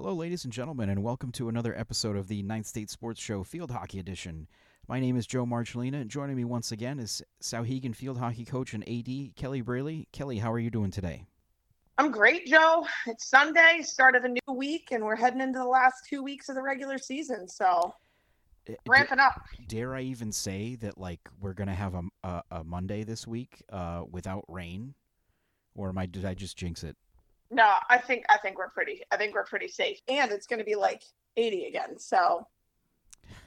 Hello, ladies and gentlemen, and welcome to another episode of the Ninth State Sports Show Field Hockey Edition. My name is Joe Marchilena, and joining me once again is Souhegan Field Hockey Coach and AD Kelli Braley. Kelli, how are you doing today? I'm great, Joe. It's Sunday, start of a new week, and we're heading into the last two weeks of the regular season. So Uh, ramping up. Dare I even say that like we're gonna have a, a, a Monday this week uh, without rain, or am I did I just jinx it? No, I think I think we're pretty. I think we're pretty safe, and it's going to be like 80 again. So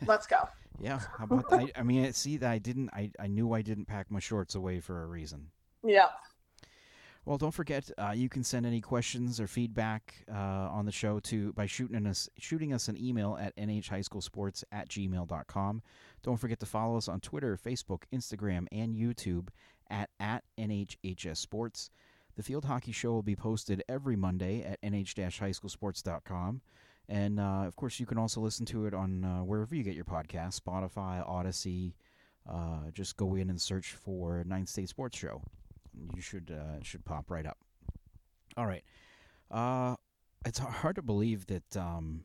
let's go. Yeah, how about that? I, I mean, see that I didn't. I, I knew I didn't pack my shorts away for a reason. Yeah. Well, don't forget, uh, you can send any questions or feedback uh, on the show to by shooting us shooting us an email at nhhighschoolsports at gmail.com. Don't forget to follow us on Twitter, Facebook, Instagram, and YouTube at, at NHHS Sports. The Field Hockey Show will be posted every Monday at nh-highschoolsports.com. And, uh, of course, you can also listen to it on uh, wherever you get your podcasts, Spotify, Odyssey. Uh, just go in and search for Ninth State Sports Show you should uh, should pop right up. All right, uh, it's hard to believe that um,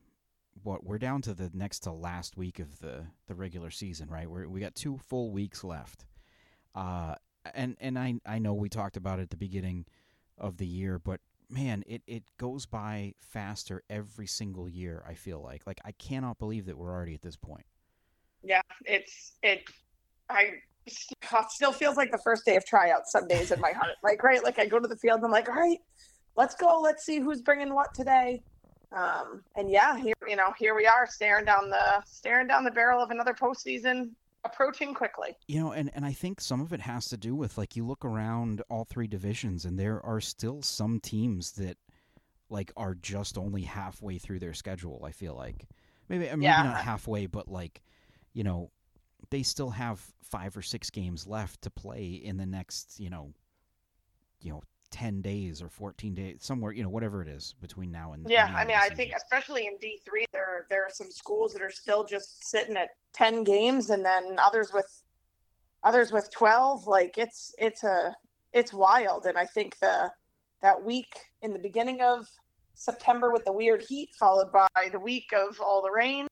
what we're down to the next to last week of the the regular season, right? We we got two full weeks left, uh, and and I I know we talked about it at the beginning of the year, but man, it it goes by faster every single year. I feel like like I cannot believe that we're already at this point. Yeah, it's it. I still feels like the first day of tryouts some days in my heart. Like, right, like I go to the field, I'm like, all right, let's go. Let's see who's bringing what today. Um, and yeah, here you know, here we are staring down the staring down the barrel of another postseason approaching quickly. You know, and, and I think some of it has to do with like you look around all three divisions and there are still some teams that like are just only halfway through their schedule, I feel like. Maybe maybe Yeah. not halfway, but like, you know, they still have five or six games left to play in the next, you know, you know, ten days or fourteen days, somewhere, you know, whatever it is between now and Yeah, I mean, I think especially in D three, there there are some schools that are still just sitting at ten games, and then others with others with twelve. Like it's it's a it's wild, and I think the that week in the beginning of September with the weird heat, followed by the week of all the rain,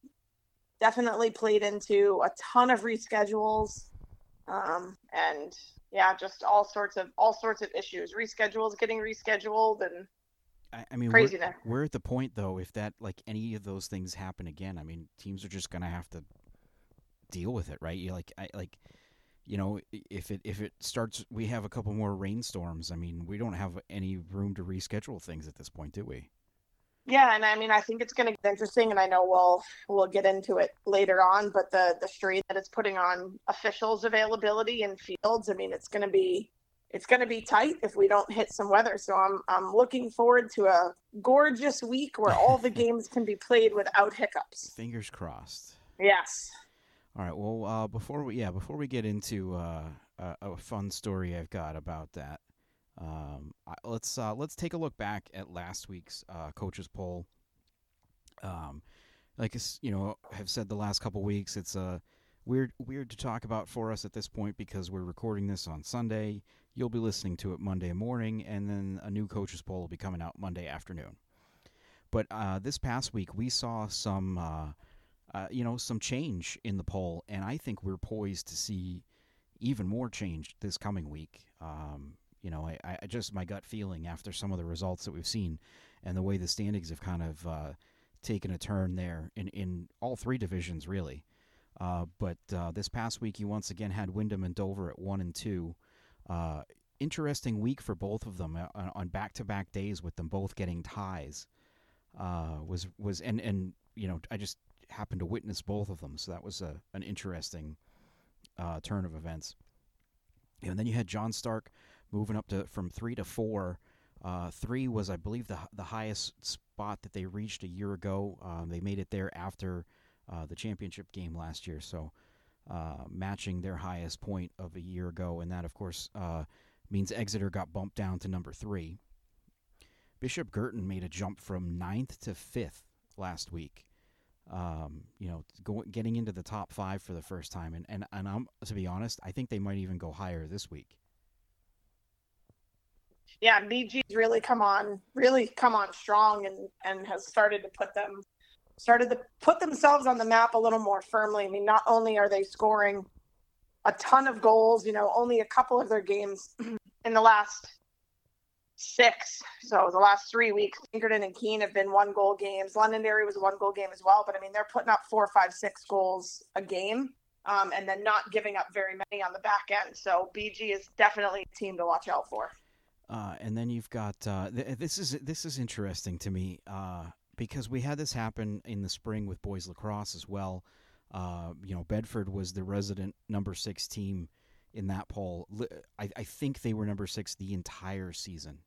definitely played into a ton of reschedules, um, and yeah, just all sorts of all sorts of issues. Reschedules getting rescheduled, and I, I mean, we're, craziness. we're at the point though, if that like any of those things happen again, I mean, teams are just gonna have to deal with it, right? You like, I like, you know, i- if it if it starts, we have a couple more rainstorms. I mean, we don't have any room to reschedule things at this point, do we? Yeah, and I mean, I think it's going to get interesting, and I know we'll we'll get into it later on. But the the strain that it's putting on officials' availability in fields, I mean, it's going to be it's going to be tight if we don't hit some weather. So I'm I'm looking forward to a gorgeous week where all the games can be played without hiccups. Fingers crossed. Yes. All right. Well, uh, before we yeah, before we get into uh, a, a fun story I've got about that, um, let's uh, let's take a look back at last week's uh, coaches poll. Um, like you know, have said the last couple weeks, it's uh, weird weird to talk about for us at this point because we're recording this on Sunday. You'll be listening to it Monday morning, and then a new coaches poll will be coming out Monday afternoon. But uh, this past week, we saw some. Uh, uh, you know, some change in the poll, and I think we're poised to see even more change this coming week. Um, you know, I, I just my gut feeling after some of the results that we've seen, and the way the standings have kind of uh, taken a turn there in in all three divisions, really. Uh, but uh, this past week, you once again had Windham and Dover at one and two. Uh, interesting week for both of them uh, on back to back days, with them both getting ties. Uh, was was and and you know I just happened to witness both of them, so that was a, an interesting turn of events. And then you had John Stark moving up to from three to four. Uh, three was, I believe, the the highest spot that they reached a year ago. Um, they made it there after uh, the championship game last year, so uh, matching their highest point of a year ago, and that, of course, uh, means Exeter got bumped down to number three. Bishop Guertin made a jump from ninth to fifth last week um, you know, getting into the top five for the first time. And, and, and I'm, to be honest, I think they might even go higher this week. Yeah, BG's really come on, really come on strong, and and has started to put them started to put themselves on the map a little more firmly. I mean, not only are they scoring a ton of goals, you know, only a couple of their games in the last six. So the last three weeks, Pinkerton and Keene have been one goal games. Londonderry was one goal game as well. But I mean, they're putting up four, five, six goals a game. Um, and then not giving up very many on the back end. So BG is definitely a team to watch out for. Uh, and then you've got uh, th- this is this is interesting to me uh, because we had this happen in the spring with boys lacrosse as well. Uh, you know, Bedford was the resident number six team in that poll. I, I think they were number six the entire season,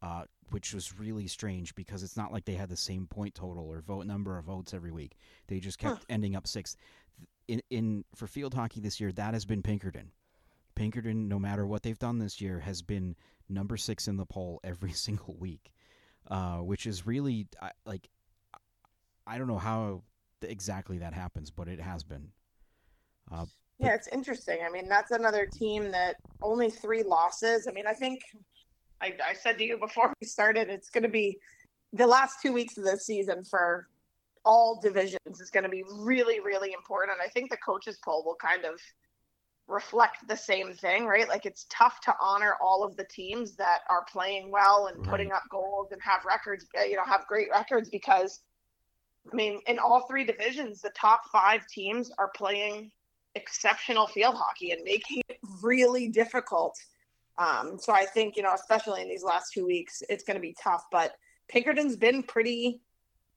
uh, which was really strange because it's not like they had the same point total or vote number of votes every week. They just kept huh. ending up sixth. In, in for field hockey this year, that has been Pinkerton. Pinkerton, no matter what they've done this year, has been number six in the poll every single week, uh, which is really like I don't know how exactly that happens, but it has been. Uh, yeah, it's interesting. I mean, that's another team that only three losses. I mean, I think I, I said to you before we started, it's going to be the last two weeks of the season for all divisions is going to be really, really important. And I think the coaches poll will kind of reflect the same thing, right? Like it's tough to honor all of the teams that are playing well and right. putting up goals and have records, you know, have great records because I mean, in all three divisions, the top five teams are playing exceptional field hockey and making it really difficult. Um, so I think, you know, especially in these last two weeks, it's going to be tough. But Pinkerton's been pretty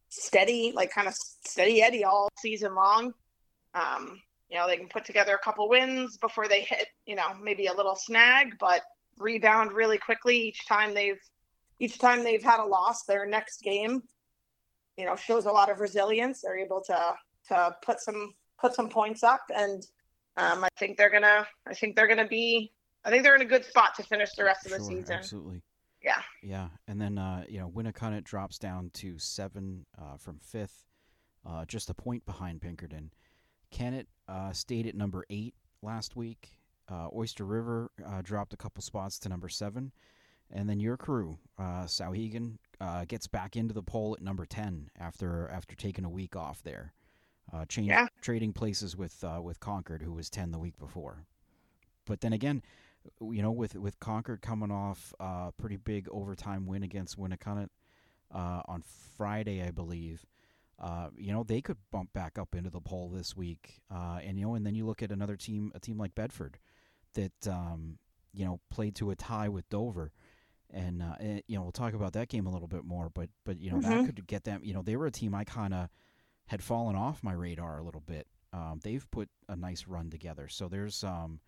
steady, like kind of steady Eddie all season long. Um, you know, they can put together a couple wins before they hit, you know, maybe a little snag, but rebound really quickly each time they've each time they've had a loss. Their next game you know shows a lot of resilience. They're able to to put some put some points up, and um, I think they're gonna I think they're gonna be I think they're in a good spot to finish the rest of the season. Absolutely. Yeah. Yeah, and then uh, you know Winnacunnet drops down to seven uh, from fifth, uh, just a point behind Pinkerton. Kennett uh, stayed at number eight last week. Uh, Oyster River uh, dropped a couple spots to number seven, and then your crew, uh, Souhegan, uh, gets back into the poll at number ten after after taking a week off there, uh, change, yeah. trading places with uh, with Concord, who was ten the week before. But then again, you know, with with Concord coming off a pretty big overtime win against uh, on Friday, I believe. Uh, you know they could bump back up into the poll this week, uh, and you know, and then you look at another team, a team like Bedford, that um, you know played to a tie with Dover and, uh, and, you know we'll talk about that game a little bit more. But but you know mm-hmm. that could get them. You know they were a team I kind of had fallen off my radar a little bit. Um, they've put a nice run together. So there's um,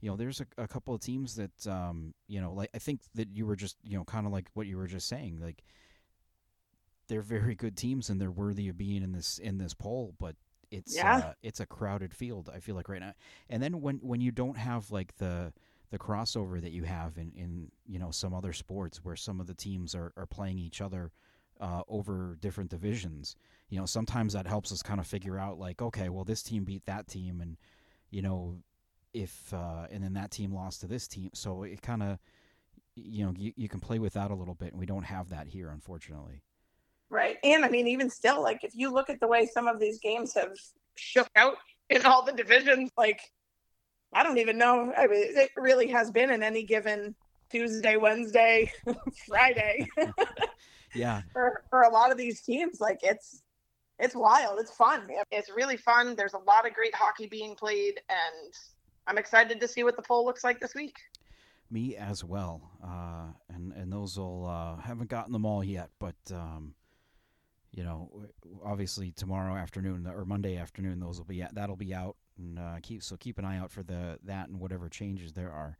you know there's a, a couple of teams that um, you know like I think that you were just you know kind of like what you were just saying like they're very good teams and they're worthy of being in this in this poll, but it's yeah. uh, it's a crowded field. I feel like right now. And then when when you don't have like the the crossover that you have in, in you know some other sports where some of the teams are, are playing each other uh, over different divisions. You know, sometimes that helps us kind of figure out like, okay, well, this team beat that team, and you know, if uh, and then that team lost to this team, so it kind of, you know, you, you can play with that a little bit, and we don't have that here, unfortunately. Right, and I mean, even still, like if you look at the way some of these games have shook out in all the divisions, like I don't even know. I mean, it really has been in any given Tuesday, Wednesday, Friday. yeah. For for a lot of these teams, like it's it's wild. It's fun. It's really fun. There's a lot of great hockey being played, and I'm excited to see what the poll looks like this week. Me as well. Uh, and and those will uh, haven't gotten them all yet, but um, you know, obviously tomorrow afternoon or Monday afternoon, those will be that'll be out and uh, keep so keep an eye out for the that and whatever changes there are.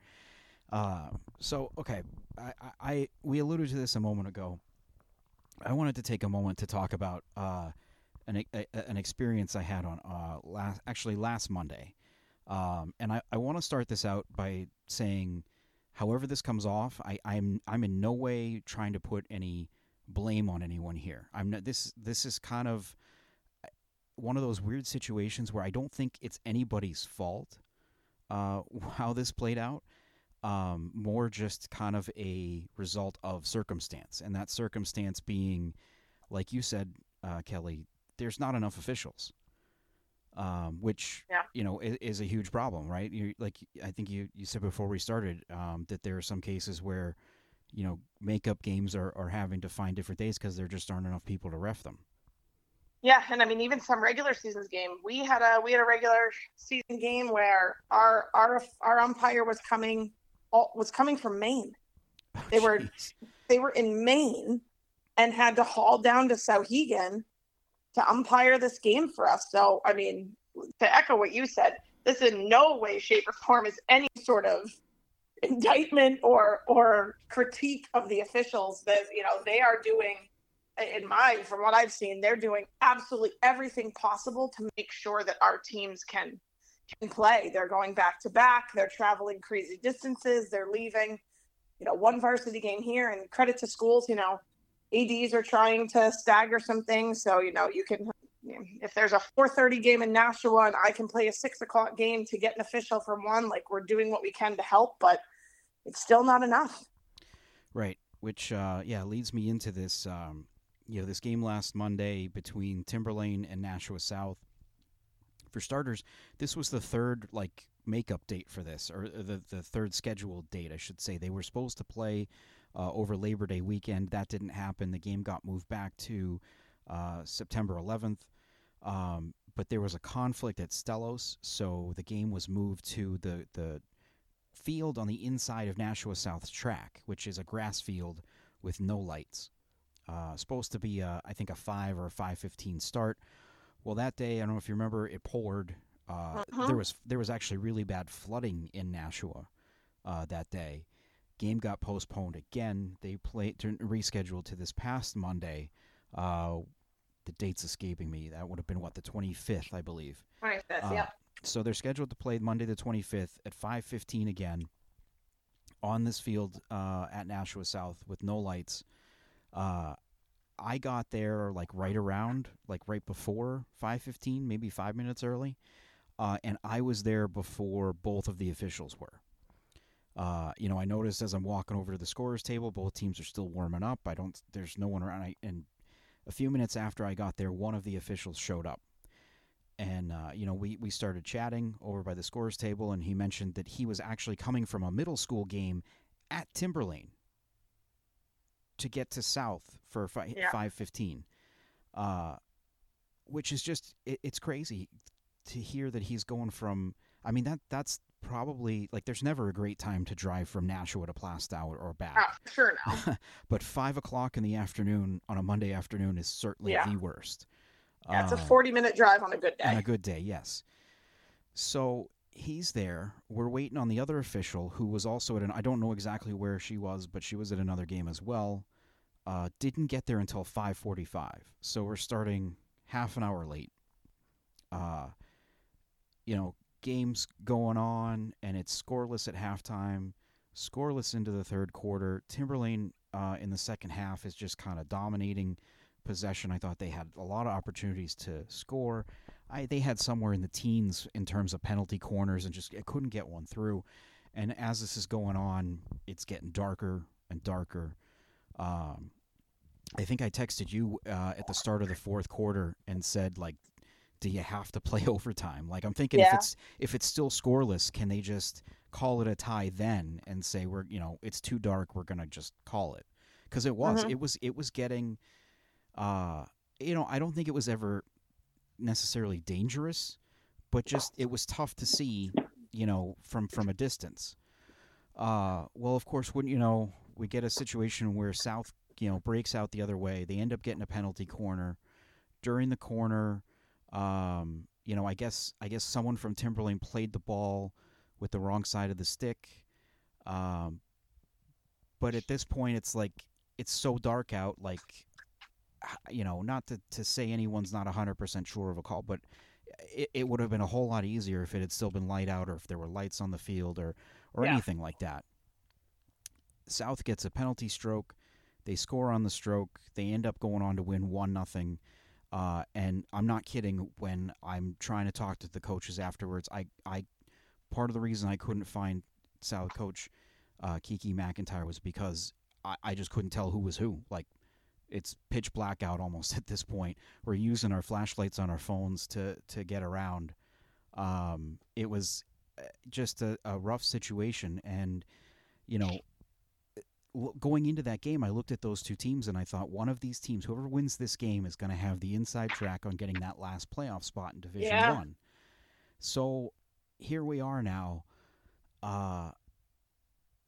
Uh, so okay, I, I we alluded to this a moment ago. I wanted to take a moment to talk about uh, an a, an experience I had on uh, last actually last Monday, um, and I, I want to start this out by saying, however this comes off, I, I'm I'm in no way trying to put any blame on anyone here. I'm not, this this is kind of one of those weird situations where I don't think it's anybody's fault uh, how this played out. um, more just kind of a result of circumstance, and that circumstance being, like you said, uh, Kelli, there's not enough officials, um, which Yeah. you know is, is a huge problem, right? You like I think you you said before we started um, that there are some cases where you know makeup games are, are having to find different days because there just aren't enough people to ref them. Yeah, and I mean even some regular seasons game. We had a we had a regular season game where our our our umpire was coming all- was coming from Maine. Oh, they were-. They were in Maine and had to haul down to Souhegan to umpire this game for us. So I mean, to echo what you said, this in no way, shape, or form is any sort of indictment or or critique of the officials. That you know they are doing in my from what I've seen, they're doing absolutely everything possible to make sure that our teams can can play. They're going back to back. They're traveling crazy distances. They're leaving, you know, one varsity game here. And credit to schools, you know, ads are trying to stagger some things. So you know, you can if there's a 4:30 game in Nashua and I can play a six o'clock game to get an official from one, like we're doing what we can to help, but it's still not enough. Right, which uh, yeah leads me into this um, you know this game last Monday between Timberlane and Nashua South. For starters, this was the third like makeup date for this, or the the third scheduled date, I should say. They were supposed to play uh, over Labor Day weekend. That didn't happen. The game got moved back to uh, September 11th. Um, but there was a conflict at Stellos, so the game was moved to the the field on the inside of Nashua South's track, which is a grass field with no lights. Uh, supposed to be, a, I think, a five or a five fifteen start. Well, that day, I don't know if you remember, it poured. Uh, Mhm. There was there was actually really bad flooding in Nashua uh, that day. Game got postponed again. They played rescheduled to this past Monday. Uh, the date's escaping me. That would have been what the twenty fifth, I believe. 25th, Uh, yeah. So they're scheduled to play Monday the 25th at 5:15 again on this field uh, at Nashua South with no lights. Uh, I got there like right around, like right before 5:15, maybe five minutes early, uh, and I was there before both of the officials were. Uh, you know, I noticed as I'm walking over to the scorers table, both teams are still warming up. I don't, there's no one around. I, and a few minutes after I got there, one of the officials showed up and uh, you know we, we started chatting over by the scores table and he mentioned that he was actually coming from a middle school game at timberlane to get to south for fi- Yeah. 515 uh, which is just it, it's crazy to hear that he's going from i mean that that's probably like there's never a great time to drive from nashua to plaistow or back Oh, sure now. but five o'clock in the afternoon on a monday afternoon is certainly Yeah. the worst Yeah, it's a Uh, 40 minute drive on a good day. on a good day, yes. So he's there. We're waiting on the other official who was also at an I don't know exactly where she was, but she was at another game as well. Uh, didn't get there until 5:45. So we're starting half an hour late. Uh, you know, games going on and it's scoreless at halftime, scoreless into the third quarter. Timberlane uh, in the second half is just kind of dominating possession. I thought they had a lot of opportunities to score. I they had somewhere in the teens in terms of penalty corners and just couldn't get one through. And as this is going on, it's getting darker and darker. Um, I think I texted you uh, at the start of the fourth quarter and said like, "Do you have to play overtime?" Like I'm thinking if it's if it's still scoreless, can they just call it a tie then and say we're you know it's too dark, we're gonna just call it because it was Mhm. it was it was getting uh, you know, I don't think it was ever necessarily dangerous, but just it was tough to see, you know, from from a distance. Uh, well, of course, when you know we get a situation where South, you know, breaks out the other way, they end up getting a penalty corner. During the corner, um, you know, I guess I guess someone from Timberlane played the ball with the wrong side of the stick. Um, but at this point, it's like it's so dark out, like you know, not to, to say anyone's not 100% sure of a call, but it, it would have been a whole lot easier if it had still been light out or if there were lights on the field or, or Yeah. anything like that. South gets a penalty stroke. They score on the stroke. They end up going on to win 1 nothing. Uh, and I'm not kidding when I'm trying to talk to the coaches afterwards. I, I part of the reason I couldn't find South coach uh, Kiki McIntyre was because I, I just couldn't tell who was who. Like it's pitch black out almost at this point. We're using our flashlights on our phones to to get around. Um, it was uh, just a, a rough situation, and you know, going into that game, I looked at those two teams and I thought one of these teams, whoever wins this game, is going to have the inside track on getting that last playoff spot in Division Yeah. One. So here we are now. Uh,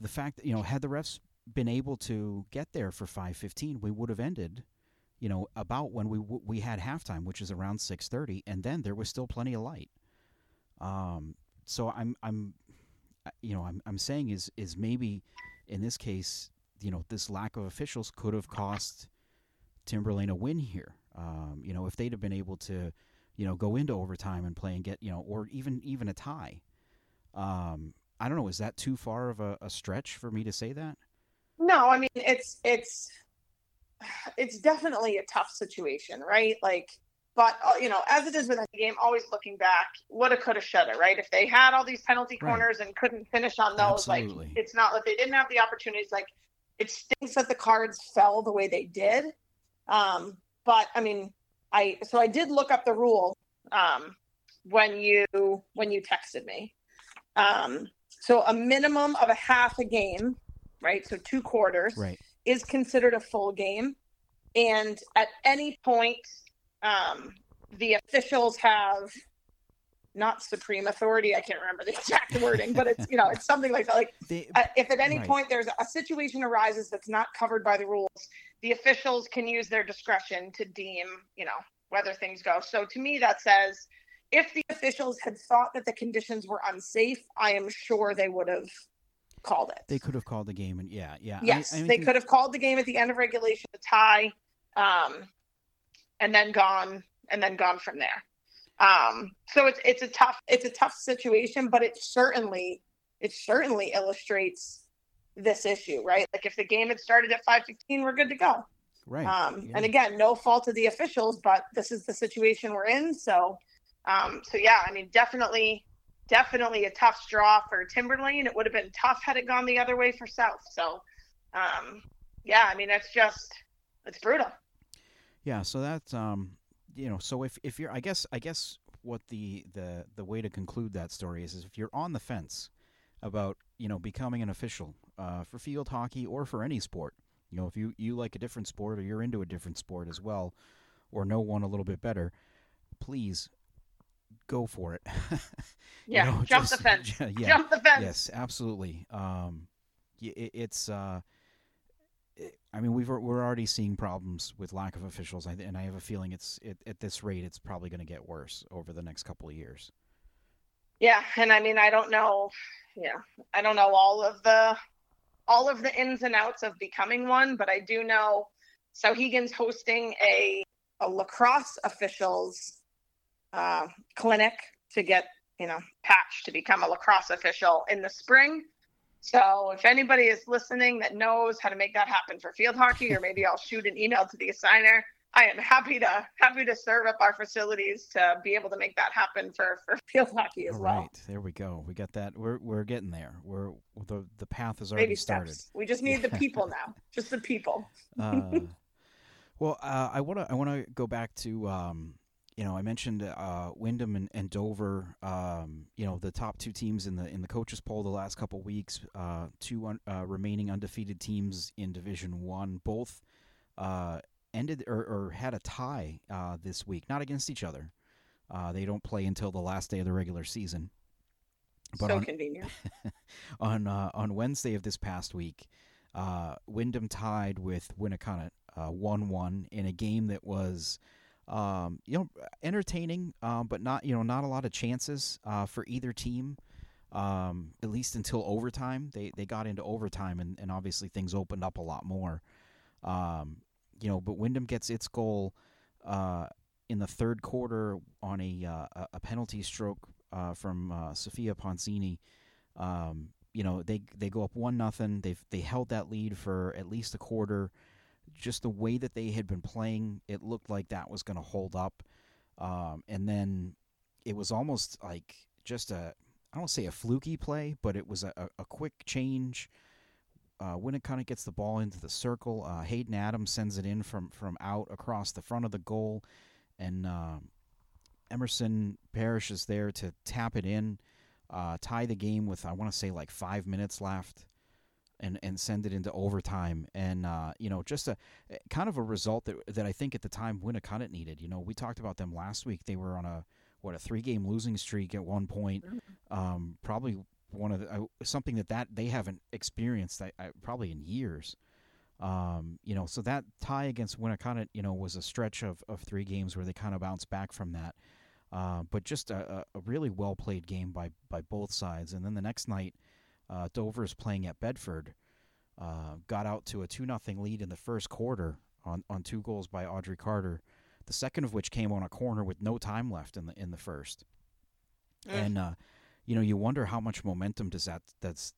the fact that you know, had the refs been able to get there for five fifteen, we would have ended, you know, about when we w- we had halftime, which is around six thirty, and then there was still plenty of light. Um, so I'm I'm, you know, I'm I'm saying is is maybe in this case, you know, this lack of officials could have cost Timberlane a win here. Um, you know, if they'd have been able to, you know, go into overtime and play and get, you know, or even even a tie. Um, I don't know. Is that too far of a, a stretch for me to say that? No, I mean it's it's it's definitely a tough situation, right? Like, but uh, you know, as it is with any game, always looking back, what a coulda, shoulda, right? If they had all these penalty Right. corners and couldn't finish on those, Absolutely. like it's not that they didn't have the opportunities. Like, it stinks that the cards fell the way they did. Um, but I mean, I so I did look up the rule um, when you when you texted me. Um, so a minimum of a half a game, right? So two quarters Right. is considered a full game. And at any point, um, the officials have not supreme authority. I can't remember the exact wording, but it's, you know, it's something like that. Like They, uh, if at any Right. point there's a situation arises that's not covered by the rules, the officials can use their discretion to deem, you know, whether things go. So to me, that says if the officials had thought that the conditions were unsafe, I am sure they would have called it. they could have called the game, and yeah, yeah. I- Yes, I, they think- could have called the game at the end of regulation to tie, um, and then gone and then gone from there. Um, so it's it's a tough it's a tough situation, but it certainly it certainly illustrates this issue, right? Like if the game had started at five fifteen, we're good to go. Right. Um, yeah. And again, no fault of the officials, but this is the situation we're in. So, um, so yeah, I mean, definitely, definitely a tough straw for Timberlane. It would have been tough had it gone the other way for South. So, um, yeah, I mean, it's just, it's brutal. Yeah, so that's um, you know, so if if you're, I guess, I guess what the the the way to conclude that story is, is if you're on the fence about you know becoming an official uh, for field hockey or for any sport, you know, if you you like a different sport or you're into a different sport as well, or know one a little bit better, please go for it. Yeah, know, jump just- the fence. yeah, Jump the fence. Yes, absolutely. Um, it, it's. Uh, it, I mean, we've we're already seeing problems with lack of officials, and I have a feeling it's it, at this rate, it's probably going to get worse over the next couple of years. Yeah, and I mean, I don't know, yeah, I don't know all of the all of the ins and outs of becoming one, but I do know Souhegan's hosting a a lacrosse officials uh, clinic to get you know patched to become a lacrosse official in the spring. So if anybody is listening that knows how to make that happen for field hockey, or maybe I'll shoot an email to the assigner. I am happy to happy to serve up our facilities to be able to make that happen for for field hockey as All well. right, there we go. We got that. We're we're getting there. We're the the path has already started. We just need the people now. Just the people. uh, well, uh, I want to I want to go back to um, you know I mentioned uh, Windham and, and Dover. Um, you know the top two teams in the in the coaches poll the last couple weeks. Uh, two un, uh, remaining undefeated teams in Division One, both uh, ended or, or had a tie uh, this week, not against each other. Uh, they don't play until the last day of the regular season. But so on, convenient. on uh, on Wednesday of this past week, uh, Windham tied with Winnacunnet one one in a game that was. Um, you know, entertaining, um, but not you know not a lot of chances uh, for either team. Um, at least until overtime, they they got into overtime, and, and obviously things opened up a lot more. Um, you know, but Windham gets its goal uh, in the third quarter on a uh, a- penalty stroke uh, from uh, Sofia Ponzini. Um, you know, they they go up one nothing. They they held that lead for at least a quarter. Just the way that they had been playing, it looked like that was going to hold up. Um, and then it was almost like just a I don't say a fluky play, but it was a, a, quick change uh, of gets the ball into the circle. Uh, Hayden Adams sends it in from from out across the front of the goal, and uh, Emerson Parrish is there to tap it in, uh, tie the game with I want to say like five minutes left, and and send it into overtime. And uh, you know, just a kind of a result that that I think at the time Winnacunnet needed. You know, we talked about them last week. They were on a what a three game losing streak at one point. Um, probably one of the, uh, something that that they haven't experienced I, I, probably in years. Um, you know, so that tie against Winnacunnet, you know, was a stretch of, of three games where they kind of bounced back from that. Uh, but just a, a really well played game by by both sides. And then the next night, uh, Dover's playing at Bedford. Uh, got out to a two nothing lead in the first quarter on, on two goals by Audrey Carter. The second of which came on a corner with no time left in the in the first. Mm. And uh, you know, you wonder how much momentum does that that's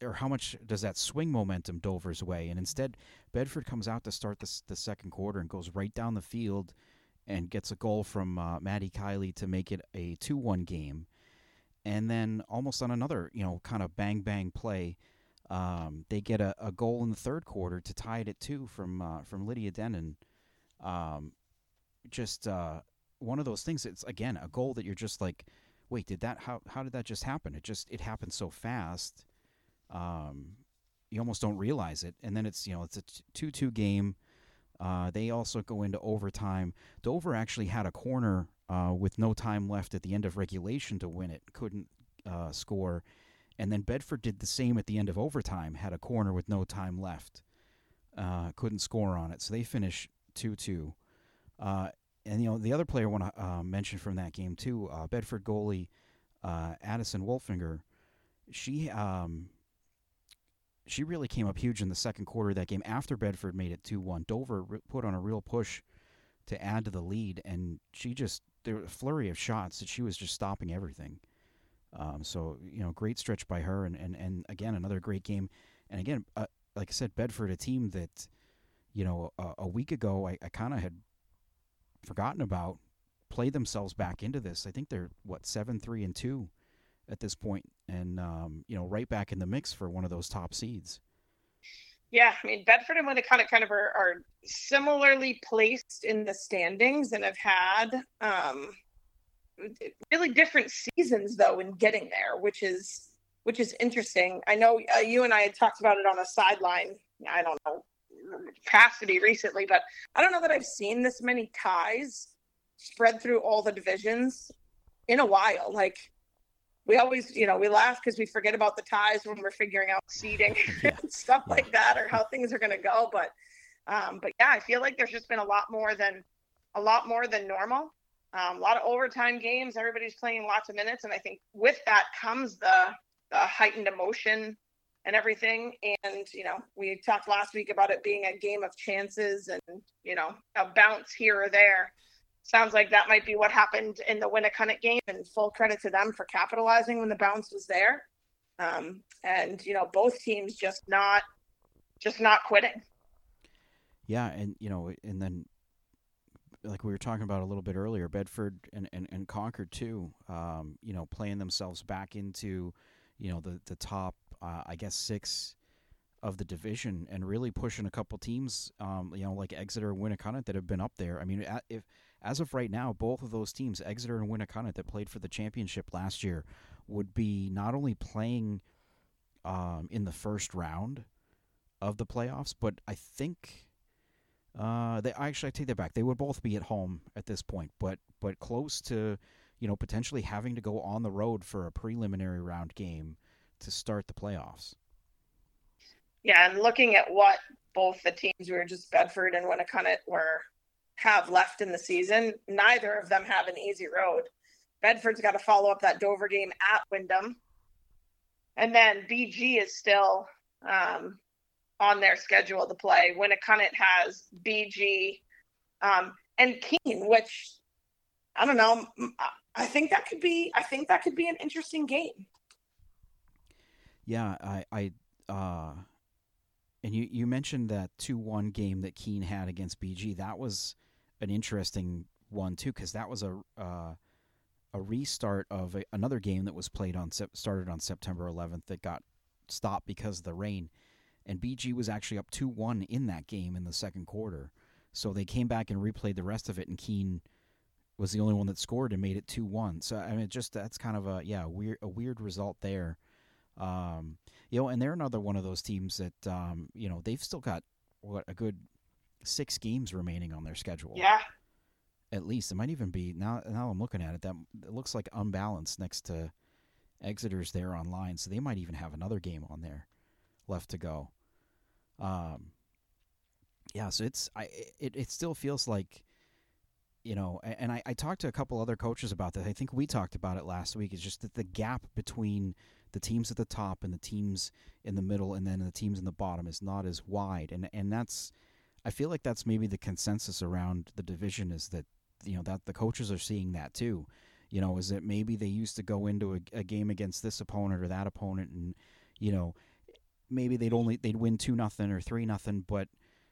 or how much does that swing momentum Dover's way? And instead, Bedford comes out to start the, the second quarter and goes right down the field and gets a goal from uh, Maddie Kiley to make it a 2 1 game. And then, almost on another, you know, kind of bang bang play, um, they get a, a, goal in the third quarter to tie it at two from uh, from Lydia Denon. Um, just uh, one of those things. It's again a goal that you're just like, wait, did that? How how did that just happen? It just it happened so fast. Um, you almost don't realize it, and then it's you know it's a two two game. Uh, they also go into overtime. Dover actually had a corner uh, with no time left at the end of regulation to win it. Couldn't uh, score. And then Bedford did the same at the end of overtime, had a corner with no time left. Uh, couldn't score on it. So they finish 2 2. Uh, and, you know, the other player I want to uh, mention from that game, too, Bedford goalie Addison Wolfinger, she. Um, she really came up huge in the second quarter of that game after Bedford made it 2 1. Dover put on a real push to add to the lead, and she just, there was a flurry of shots that she was just stopping everything. Um, so, you know, great stretch by her, and, and, and again, another great game. And again, uh, like I said, Bedford, a team that, you know, a, a week ago I, I kind of had forgotten about, played themselves back into this. I think they're, what, 7 3 and 2 at this point, and um, you know, right back in the mix for one of those top seeds. Yeah, I mean Bedford and Winnacunnet kind of are, are similarly placed in the standings and have had um, really different seasons though in getting there, which is which is interesting. I know uh, you and I had talked about it on a sideline. I don't know capacity recently, but I don't know that I've seen this many ties spread through all the divisions in a while. Like we always, you know, we laugh because we forget about the ties when we're figuring out seating yeah. and stuff like that, or how things are going to go. But, um, but yeah, I feel like there's just been a lot more than a lot more than normal. Um, a lot of overtime games. Everybody's playing lots of minutes, and I think with that comes the, the heightened emotion and everything. And you know, we talked last week about it being a game of chances, and you know, a bounce here or there sounds like that might be what happened in the Winnacunnet game, and full credit to them for capitalizing when the bounce was there. Um, and you know, both teams just not just not quitting. Yeah, and you know, and then like we were talking about a little bit earlier, Bedford and, and, and Concord too, um, you know, playing themselves back into, you know, the, the top, uh, I guess, six of the division and really pushing a couple teams, um, you know, like Exeter Winnacunnet that have been up there. I mean, if as of right now, both of those teams, Exeter and Winnacunnet, that played for the championship last year, would be not only playing um, in the first round of the playoffs, but I think uh, they actually I take that back. They would both be at home at this point, but but close to you know potentially having to go on the road for a preliminary round game to start the playoffs. Yeah, and looking at what both the teams we were just Bedford and Winnacunnet were have left in the season, neither of them have an easy road. Bedford's got to follow up that Dover game at Windham. And then BG is still um, on their schedule to play. Winnacunnet has BG um, and Keene, which I don't know. I think that could be. I think that could be an interesting game. Yeah, I, I, uh, and you you mentioned that two one game that Keene had against BG. That was an interesting one too because that was a uh, a restart of a, another game that was played on started on September 11th that got stopped because of the rain. and BG was actually up two one in that game in the second quarter. So they came back and replayed the rest of it, and Keene was the only one that scored and made it two one. So I mean, just that's kind of a yeah weird a weird result there. Um, you know, and they're another one of those teams that um, you know they've still got what a good six games remaining on their schedule. Yeah. At least it might even be now. Now I'm looking at it. That it looks like unbalanced next to Exeter's there online, so they might even have another game on there left to go. Um, yeah, so it's I it, it still feels like you know, and I, I talked to a couple other coaches about that. I think we talked about it last week. Is just that the gap between the teams at the top and the teams in the middle, and then the teams in the bottom, is not as wide, and and that's I feel like that's maybe the consensus around the division is that you know that the coaches are seeing that too. You know, is that maybe they used to go into a, a game against this opponent or that opponent, and you know, maybe they'd only they'd win two nothing or three nothing, but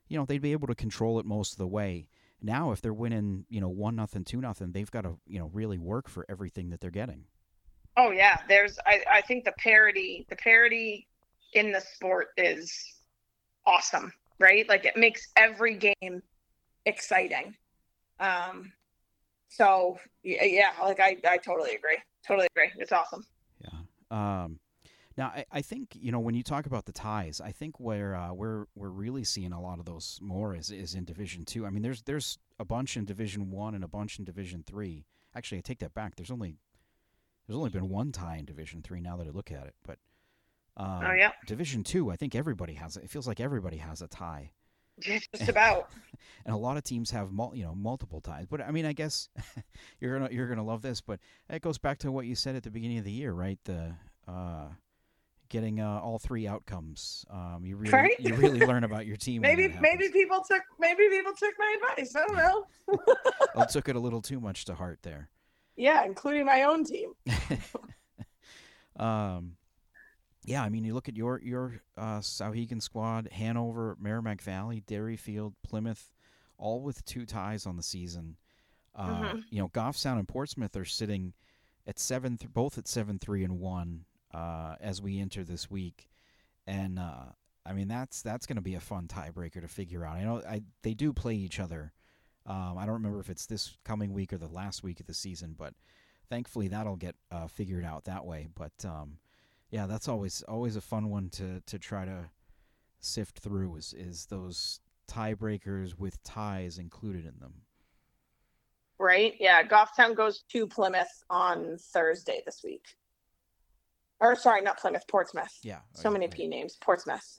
you know they'd be able to control it most of the way. Now, if they're winning, you know, one nothing, two nothing, they've got to you know really work for everything that they're getting. Oh yeah, there's I, I think the parity the parity in the sport is awesome, right? Like it makes every game exciting. Um, so yeah, like I, I totally agree. Totally agree. It's awesome. Yeah. Um, now I, I think you know when you talk about the ties, I think where uh, we're we're really seeing a lot of those more is is in Division Two. I mean, there's there's a bunch in Division One and a bunch in Division Three. Actually, I take that back. There's only there's only been one tie in Division Three now that I look at it. But um, oh yeah, Division Two, I think everybody has it. It feels like everybody has a tie. Just about. and a lot of teams have mul- you know multiple ties. But I mean, I guess you're gonna you're gonna love this. But it goes back to what you said at the beginning of the year, right? The uh, getting uh, all three outcomes. Um, you really right? you really learn about your team. maybe maybe people took maybe people took my advice. I don't know. I took it a little too much to heart there. Yeah, including my own team. um, yeah, I mean, you look at your your uh, Souhegan squad: Hanover, Merrimack Valley, Derryfield, Plymouth, all with two ties on the season. Uh, mm-hmm. You know, Goffstown and Portsmouth are sitting at seven, th- both at seven, three, and one uh, as we enter this week, and uh, I mean that's that's going to be a fun tiebreaker to figure out. I know I they do play each other. Um, I don't remember if it's this coming week or the last week of the season, but thankfully that'll get uh, figured out that way. But um, yeah, that's always always a fun one to to try to sift through is is those tiebreakers with ties included in them. Right. Yeah. Goffstown goes to Plymouth on Thursday this week. Or sorry, not Plymouth, Portsmouth. Yeah. So many P names. Portsmouth.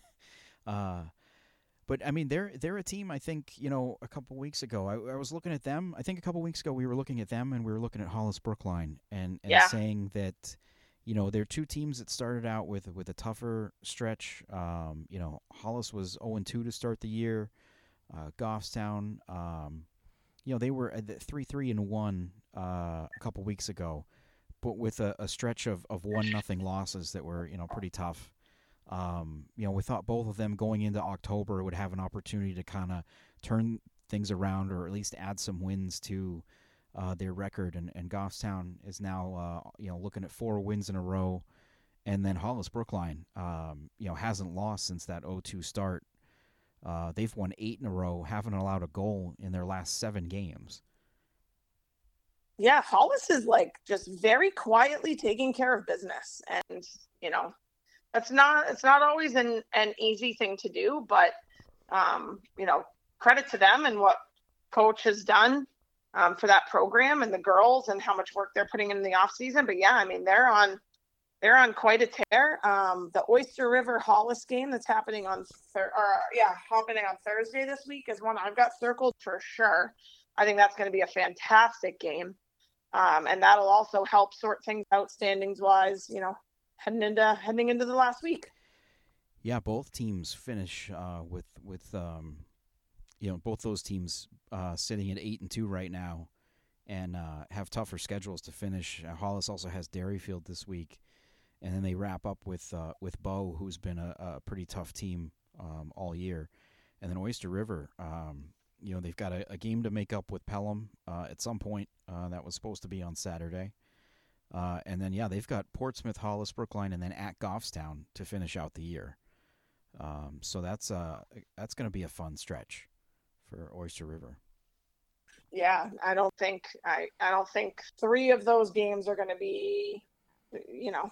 uh but I mean, they're they're a team. I think you know a couple weeks ago, I, I, was looking at them. I think a couple weeks ago we were looking at them, and we were looking at Hollis Brookline, and, and yeah. saying that you know, they're two teams that started out with with a tougher stretch. Um, you know, Hollis was 0 2 to start the year. Uh, Goffstown, um, you know, they were at 3 3 and 1 uh, a couple weeks ago, but with a, a stretch of, of 1 nothing losses that were, you know, pretty tough. Um, you know, we thought both of them going into October would have an opportunity to kind of turn things around or at least add some wins to uh, their record, and, and Goffstown is now uh, you know looking at four wins in a row, and then Hollis Brookline um, you know hasn't lost since that 0-2 start. Uh, they've won eight in a row, haven't allowed a goal in their last seven games. Yeah, Hollis is like just very quietly taking care of business, and you know, that's not it's not always an an easy thing to do, but um, you know, credit to them and what coach has done um, for that program and the girls and how much work they're putting in the off season. But yeah, I mean they're on they're on quite a tear. Um, the Oyster River Hollis game that's happening on thir- or yeah happening on Thursday this week is one I've got circled for sure. I think that's going to be a fantastic game, um, and that'll also help sort things out standings wise. You know, heading into heading into the last week. Yeah, both teams finish uh, with with um, you know both those teams uh, sitting at eight and two right now, and uh, have tougher schedules to finish. Uh, Hollis also has Derryfield this week, and then they wrap up with uh, with Bow, who's been a, a pretty tough team um, all year, and then Oyster River. Um, you know they've got a, a, game to make up with Pelham uh, at some point. Uh, that was supposed to be on Saturday. and then, yeah, they've got Portsmouth, Hollis, Brookline, and then at Goffstown to finish out the year. Um, so that's uh that's going to be a fun stretch for Oyster River. Yeah, I don't think I I don't think three of those games are going to be, you know,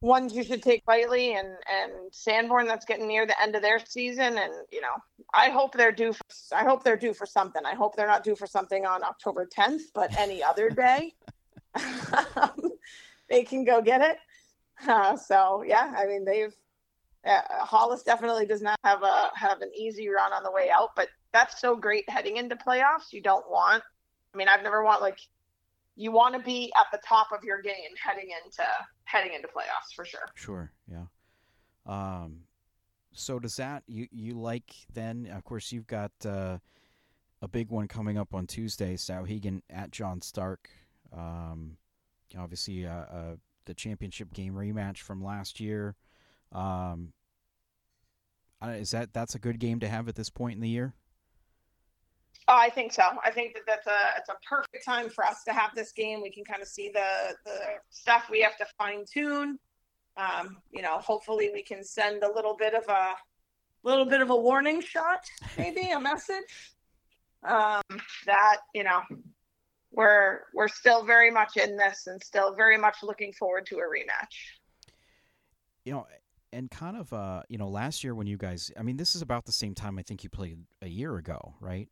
ones you should take lightly. And and Sanborn that's getting near the end of their season, and you know, I hope they're due. For, I hope they're due for something. I hope they're not due for something on October 10th, but any other day, they can go get it. Uh, so yeah, I mean they've uh, Hollis definitely does not have a have an easy run on the way out, but that's so great heading into playoffs. You don't want. I mean, I've never want like you want to be at the top of your game heading into heading into playoffs for sure. Sure, yeah. Um, so does that you you like then? Of course, you've got uh, a big one coming up on Tuesday. Souhegan at John Stark. Um, obviously, uh, uh, the championship game rematch from last year. Um, is that that's a good game to have at this point in the year? Oh, I think so. I think that that's a it's a perfect time for us to have this game. We can kind of see the the stuff we have to fine tune. Um, you know, hopefully we can send a little bit of a little bit of a warning shot, maybe a message um, that you know we're we're still very much in this and still very much looking forward to a rematch. You know, and kind of uh, you know, last year when you guys, I mean, this is about the same time I think you played a year ago, right?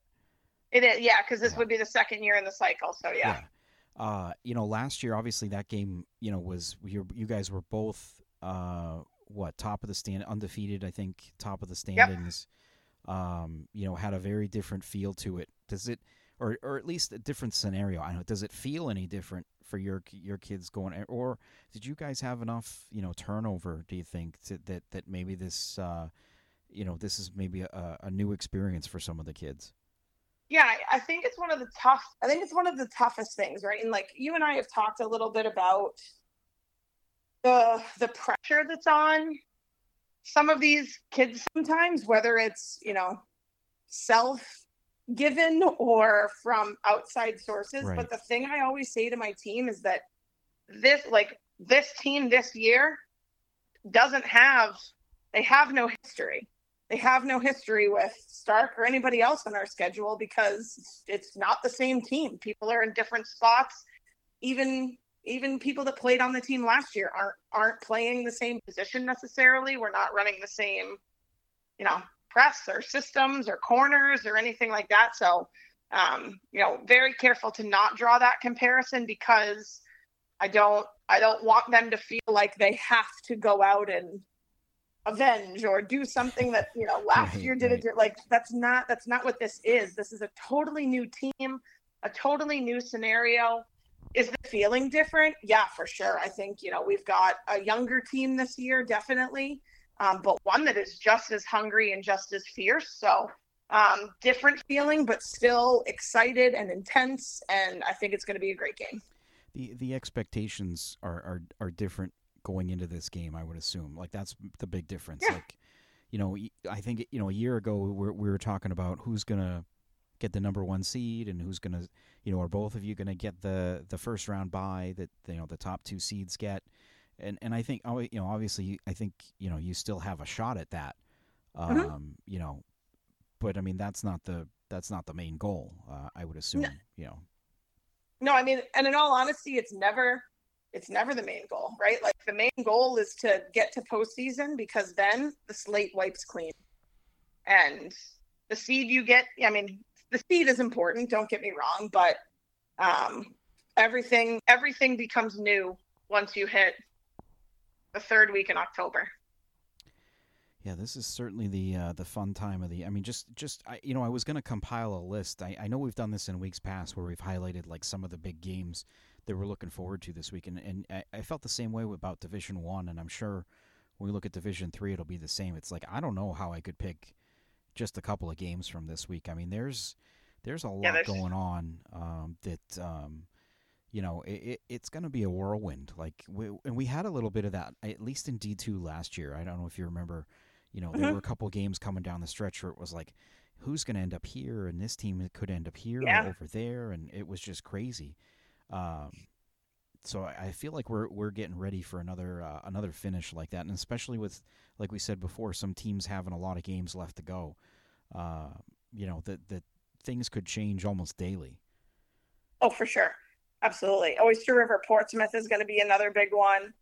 It is, yeah, because this yeah. would be the second year in the cycle. So yeah. yeah. Uh, you know, last year obviously that game, you know, was you you guys were both uh, what top of the stand, undefeated, I think, top of the standings. Yep. Um, you know, had a very different feel to it. Does it, or or at least a different scenario? I know. Does it feel any different for your your kids going, or did you guys have enough, you know, turnover? Do you think to, that that maybe this, uh, you know, this is maybe a, a new experience for some of the kids? yeah i think it's one of the tough i think it's one of the toughest things right and like you and i have talked a little bit about the the pressure that's on some of these kids sometimes whether it's you know self given or from outside sources right. but the thing i always say to my team is that this like this team this year doesn't have they have no history they have no history with Stark or anybody else on our schedule because it's not the same team. People are in different spots. Even even people that played on the team last year aren't aren't playing the same position necessarily. We're not running the same, you know, press or systems or corners or anything like that. So, um, you know, very careful to not draw that comparison because I don't I don't want them to feel like they have to go out and avenge or do something that you know last year did it like that's not that's not what this is. This is a totally new team a totally new scenario. Is the feeling different? Yeah for sure. I think you know we've got a younger team this year definitely um, but one that is just as hungry and just as fierce so um, different feeling but still excited and intense and i think it's going to be a great game the the expectations are are, are different going into this game. I would assume like that's the big difference. Yeah. Like, you know, I think you know a year ago we we were talking about who's gonna get the number one seed and who's gonna you know are both of you gonna get the the first round bye that you know the top two seeds get. And and I think you know obviously I think you know you still have a shot at that. Mm-hmm. Um, mm-hmm. You know, but I mean that's not the that's not the main goal. Uh, I would assume. No. You know. No, I mean, and in all honesty, it's never it's never the main goal, right? Like the main goal is to get to postseason because then the slate wipes clean. And the seed you get, I mean, the seed is important, don't get me wrong, but um, everything everything becomes new once you hit the third week in October. Yeah, this is certainly the uh, the fun time of the. I mean, just just I, you know, I was going to compile a list. I, I know we've done this in weeks past where we've highlighted like some of the big games that we're looking forward to this week. And, and I, I felt the same way about Division One, and I'm sure when we look at Division Three, it'll be the same. It's like I don't know how I could pick just a couple of games from this week. I mean, there's there's a lot going on um, that um, you know it, it, it's going to be a whirlwind. Like, we, and we had a little bit of that at least in D two last year. I don't know if you remember. You know, mm-hmm. there were a couple games coming down the stretch where it was like, who's going to end up here, and this team could end up here yeah. or over there, and it was just crazy. Um, so I feel like we're we're getting ready for another uh, another finish like that, and especially with like we said before, some teams having a lot of games left to go. Uh, you know that that things could change almost daily. Oh, for sure, absolutely. Oyster River Portsmouth is going to be another big one.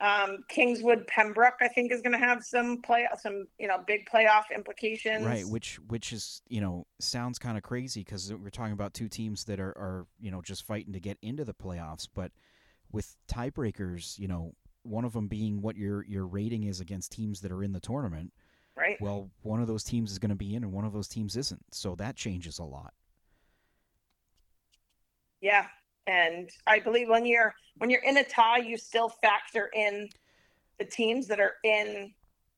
Um, Kingswood Pembroke, I think, is going to have some play, some you know, big playoff implications. Right, which which is you know sounds kind of crazy because we're talking about two teams that are are you know just fighting to get into the playoffs, but with tiebreakers, you know, one of them being what your your rating is against teams that are in the tournament. Right. Well, one of those teams is going to be in, and one of those teams isn't. So that changes a lot. Yeah, and I believe when you're when you're in a tie, you still factor in the teams that are in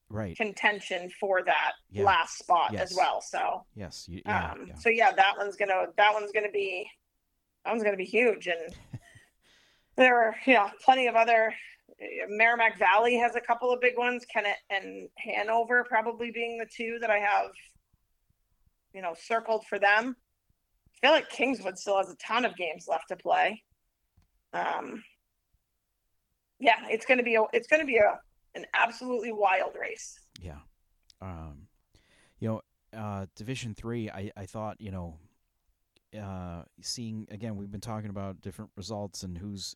right contention for that Yeah. last spot Yes. as well. So, Yes. You, yeah, um, yeah. so yeah, that one's gonna that one's gonna be that one's gonna be huge, and there are know plenty of other. Merrimack Valley has a couple of big ones. Kennett and Hanover probably being the two that I have, you know, circled for them. I feel like Kingswood still has a ton of games left to play. Um, yeah, it's gonna be a it's gonna be a an absolutely wild race. Yeah. Um, you know, uh, Division Three. I I thought you know, uh, seeing again, we've been talking about different results and who's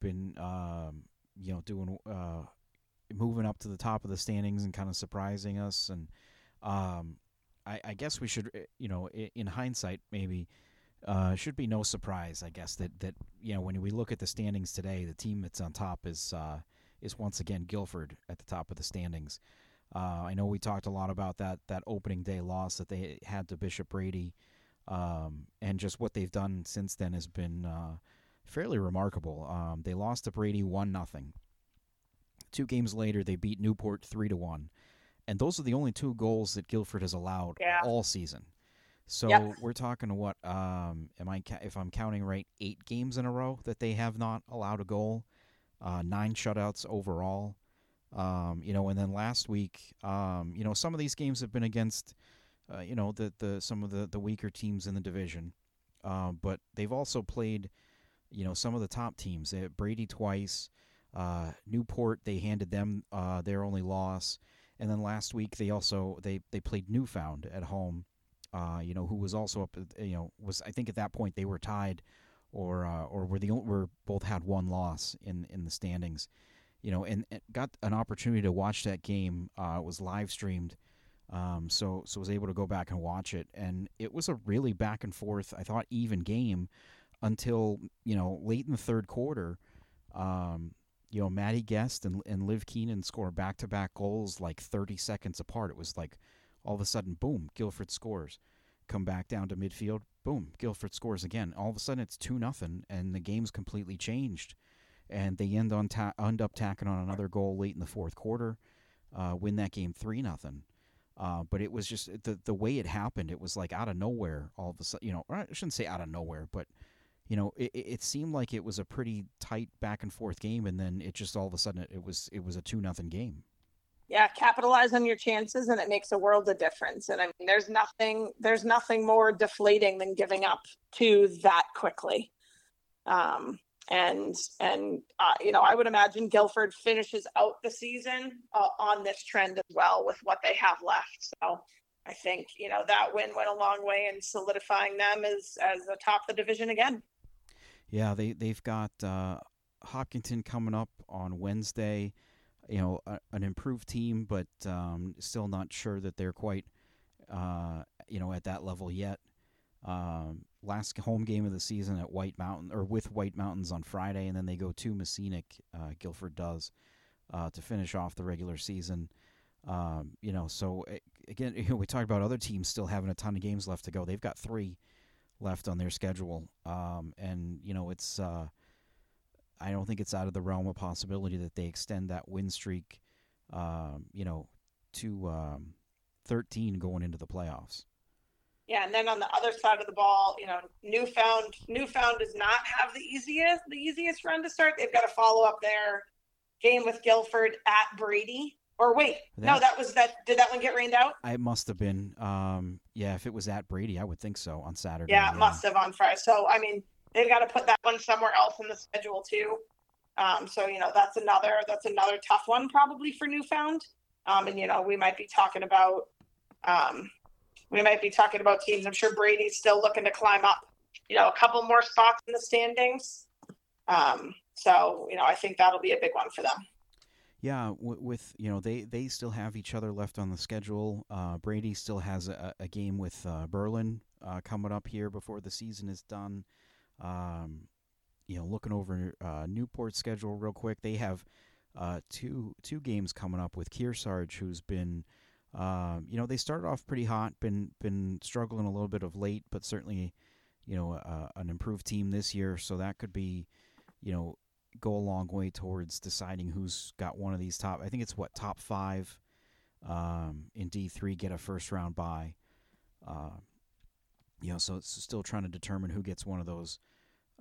been um, you know doing uh, moving up to the top of the standings and kind of surprising us. And um, I, I guess we should, uh, you know, in hindsight, maybe. Uh, should be no surprise, I guess that that you know when we look at the standings today, the team that's on top is uh, is once again Gilford at the top of the standings. Uh, I know we talked a lot about that that opening day loss that they had to Bishop Brady, um, and just what they've done since then has been uh, fairly remarkable. Um, they lost to Brady one nothing. Two games later, they beat Newport three to one, and those are the only two goals that Gilford has allowed Yeah. all season. So Yep. we're talking what? Um, am I ca- if I'm counting right? Eight games in a row that they have not allowed a goal. Uh, nine shutouts overall. Um, you know, and then last week, um, you know, some of these games have been against, uh, you know, the the some of the the weaker teams in the division, uh, but they've also played, you know, some of the top teams. They Brady twice, uh, Newport. They handed them uh, their only loss, and then last week they also they they played Newfound at home. Uh, you know, who was also up. You know, was I think at that point they were tied, or uh, or were the were both had one loss in in the standings you know, and, and got an opportunity to watch that game. Uh, it was live streamed, um, so so was able to go back and watch it, and it was a really back and forth. I thought even game until you know late in the third quarter. Um, you know, Maddie Guest and and Liv Keenan score back to back goals like 30 seconds apart. It was like all of a sudden, boom, Gilford scores. Come back down to midfield, boom, Gilford scores again. All of a sudden, it's two nothing, and the game's completely changed and they end on ta- end up tacking on another goal late in the fourth quarter, uh, win that game three nothing. Uh, but it was just the the way it happened. It was like out of nowhere. All of a sudden, you know, I shouldn't say out of nowhere, but you know, it, it seemed like it was a pretty tight back and forth game, and then it just all of a sudden it, it was it was a two nothing game. Yeah, capitalize on your chances, and it makes a world of difference. And I mean, there's nothing there's nothing more deflating than giving up to that quickly. Um, and and uh, you know, I would imagine Gilford finishes out the season uh, on this trend as well with what they have left. So I think you know that win went a long way in solidifying them as as atop the division again. Yeah, they they've got uh, Hopkinton coming up on Wednesday. You know, a, an improved team, but um, still not sure that they're quite, uh, you know, at that level yet. Um, last home game of the season at White Mountain or with White Mountains on Friday, and then they go to Mascenic. Uh, Gilford does uh, to finish off the regular season. Um, you know, so a- again, you know, we talked about other teams still having a ton of games left to go. They've got three left on their schedule, um, and you know, it's. Uh, I don't think it's out of the realm of possibility that they extend that win streak, um, you know, to um, 13 going into the playoffs. Yeah, and then on the other side of the ball, you know, Newfound Newfound does not have the easiest the easiest run to start. They've got to follow up their game with Gilford at Brady. Or wait, no, That- was that. Did that one get rained out? It must have been, um, yeah. If it was at Brady, I would think so on Saturday. Yeah, it must have on Friday. So I mean, they've got to put that one somewhere else in the schedule too. Um, so you know that's another that's another tough one probably for Newfound. Um, and you know we might be talking about um, we might be talking about teams. I'm sure Brady's still looking to climb up. You know, a couple more spots in the standings. Um, so you know I think that'll be a big one for them. Yeah, with you know they they still have each other left on the schedule. Uh, Brady still has a, a game with uh, Berlin uh, coming up here before the season is done. Um, you know, looking over uh, Newport's schedule real quick, they have uh, two two games coming up with Kearsarge, who's been, um, you know, they started off pretty hot, been been struggling a little bit of late, but certainly, you know, uh, an improved team this year, so that could be, you know, go a long way towards deciding who's got one of these top. I think it's what top five um, in D three get a first round bye. Uh, you know, so it's still trying to determine who gets one of those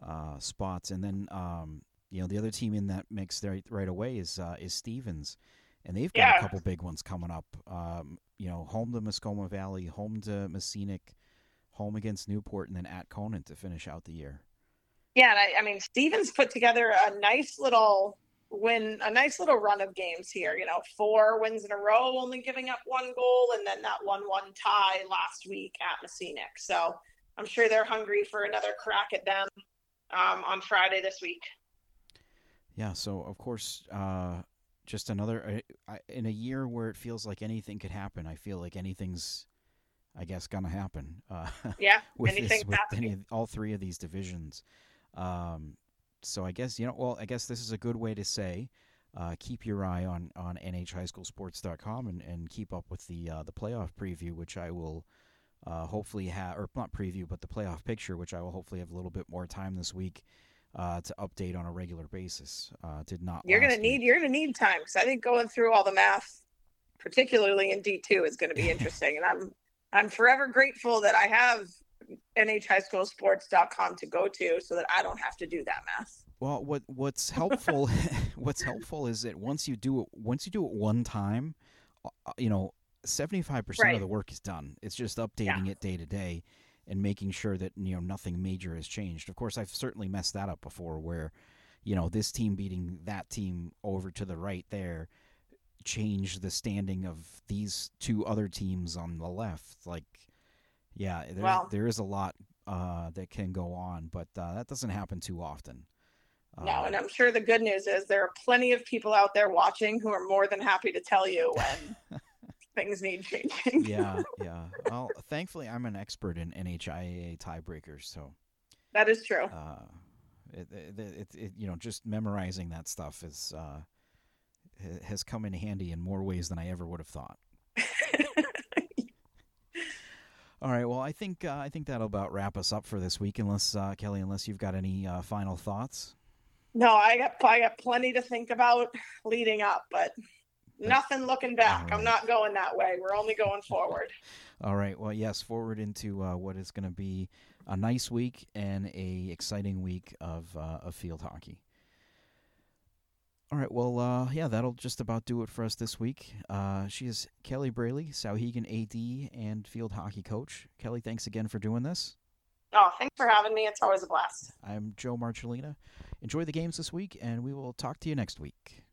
uh, spots. And then, um, you know, the other team in that mix there right away is uh, is Stevens, and they've got Yeah. a couple big ones coming up. Um, you know, home to Mascoma Valley, home to Mascenic, home against Newport, and then at Conant to finish out the year. Yeah, and I, I mean Stevens put together a nice little win, a nice little run of games here. You know, four wins in a row, only giving up one goal, and then that one-one tie last week at Mascenic. So I'm sure they're hungry for another crack at them um, on Friday this week. Yeah, so of course, uh, just another uh, I- in a year where it feels like anything could happen. I feel like anything's, I guess, gonna happen. Uh, Yeah, with anything this, with any, all three of these divisions. Um, so I guess you know. Well, I guess this is a good way to say. Uh, keep your eye on on nhhighschoolsports.com and, and keep up with the uh, the playoff preview, which I will uh, hopefully have, or not preview, but the playoff picture, which I will hopefully have a little bit more time this week uh, to update on a regular basis. Uh, did not. You're gonna need week. you're gonna need time because I think going through all the math, particularly in D two, is going to be interesting. and I'm I'm forever grateful that I have nhhighschoolsports.com to go to so that I don't have to do that math. Well, what what's helpful what's helpful is that once you do it once you do it one time, uh, you know, seventy five percent Right. of the work is done. It's just updating it day to day and making sure that you know nothing major has changed. Of course, I've certainly messed that up before, where you know this team beating that team over to the right there changed the standing of these two other teams on the left. Like, yeah, there Well- there is a lot uh, that can go on, but uh, that doesn't happen too often. No, Uh, and I'm sure the good news is there are plenty of people out there watching who are more than happy to tell you when things need changing. yeah, yeah. Well, thankfully, I'm an expert in NHIAA tiebreakers, so that is true. uh, it, it, it, it, you know, just memorizing that stuff is uh, has come in handy in more ways than I ever would have thought. All right, well, I think uh, I think that'll about wrap us up for this week. Unless uh, Kelli, unless you've got any uh, final thoughts. no, I got I got plenty to think about leading up, but nothing looking back. All I'm not going that way. We're only going forward. All right. Well, yes, forward into uh, what is going to be a nice week and a exciting week of uh, of field hockey. All right. Well, uh, yeah, that'll just about do it for us this week. Uh, she is Kelli Braley, Souhegan AD and field hockey coach. Kelli, thanks again for doing this. Oh, thanks for having me. It's always a blast. I'm Joe Marchilena. Enjoy the games this week, and we will talk to you next week.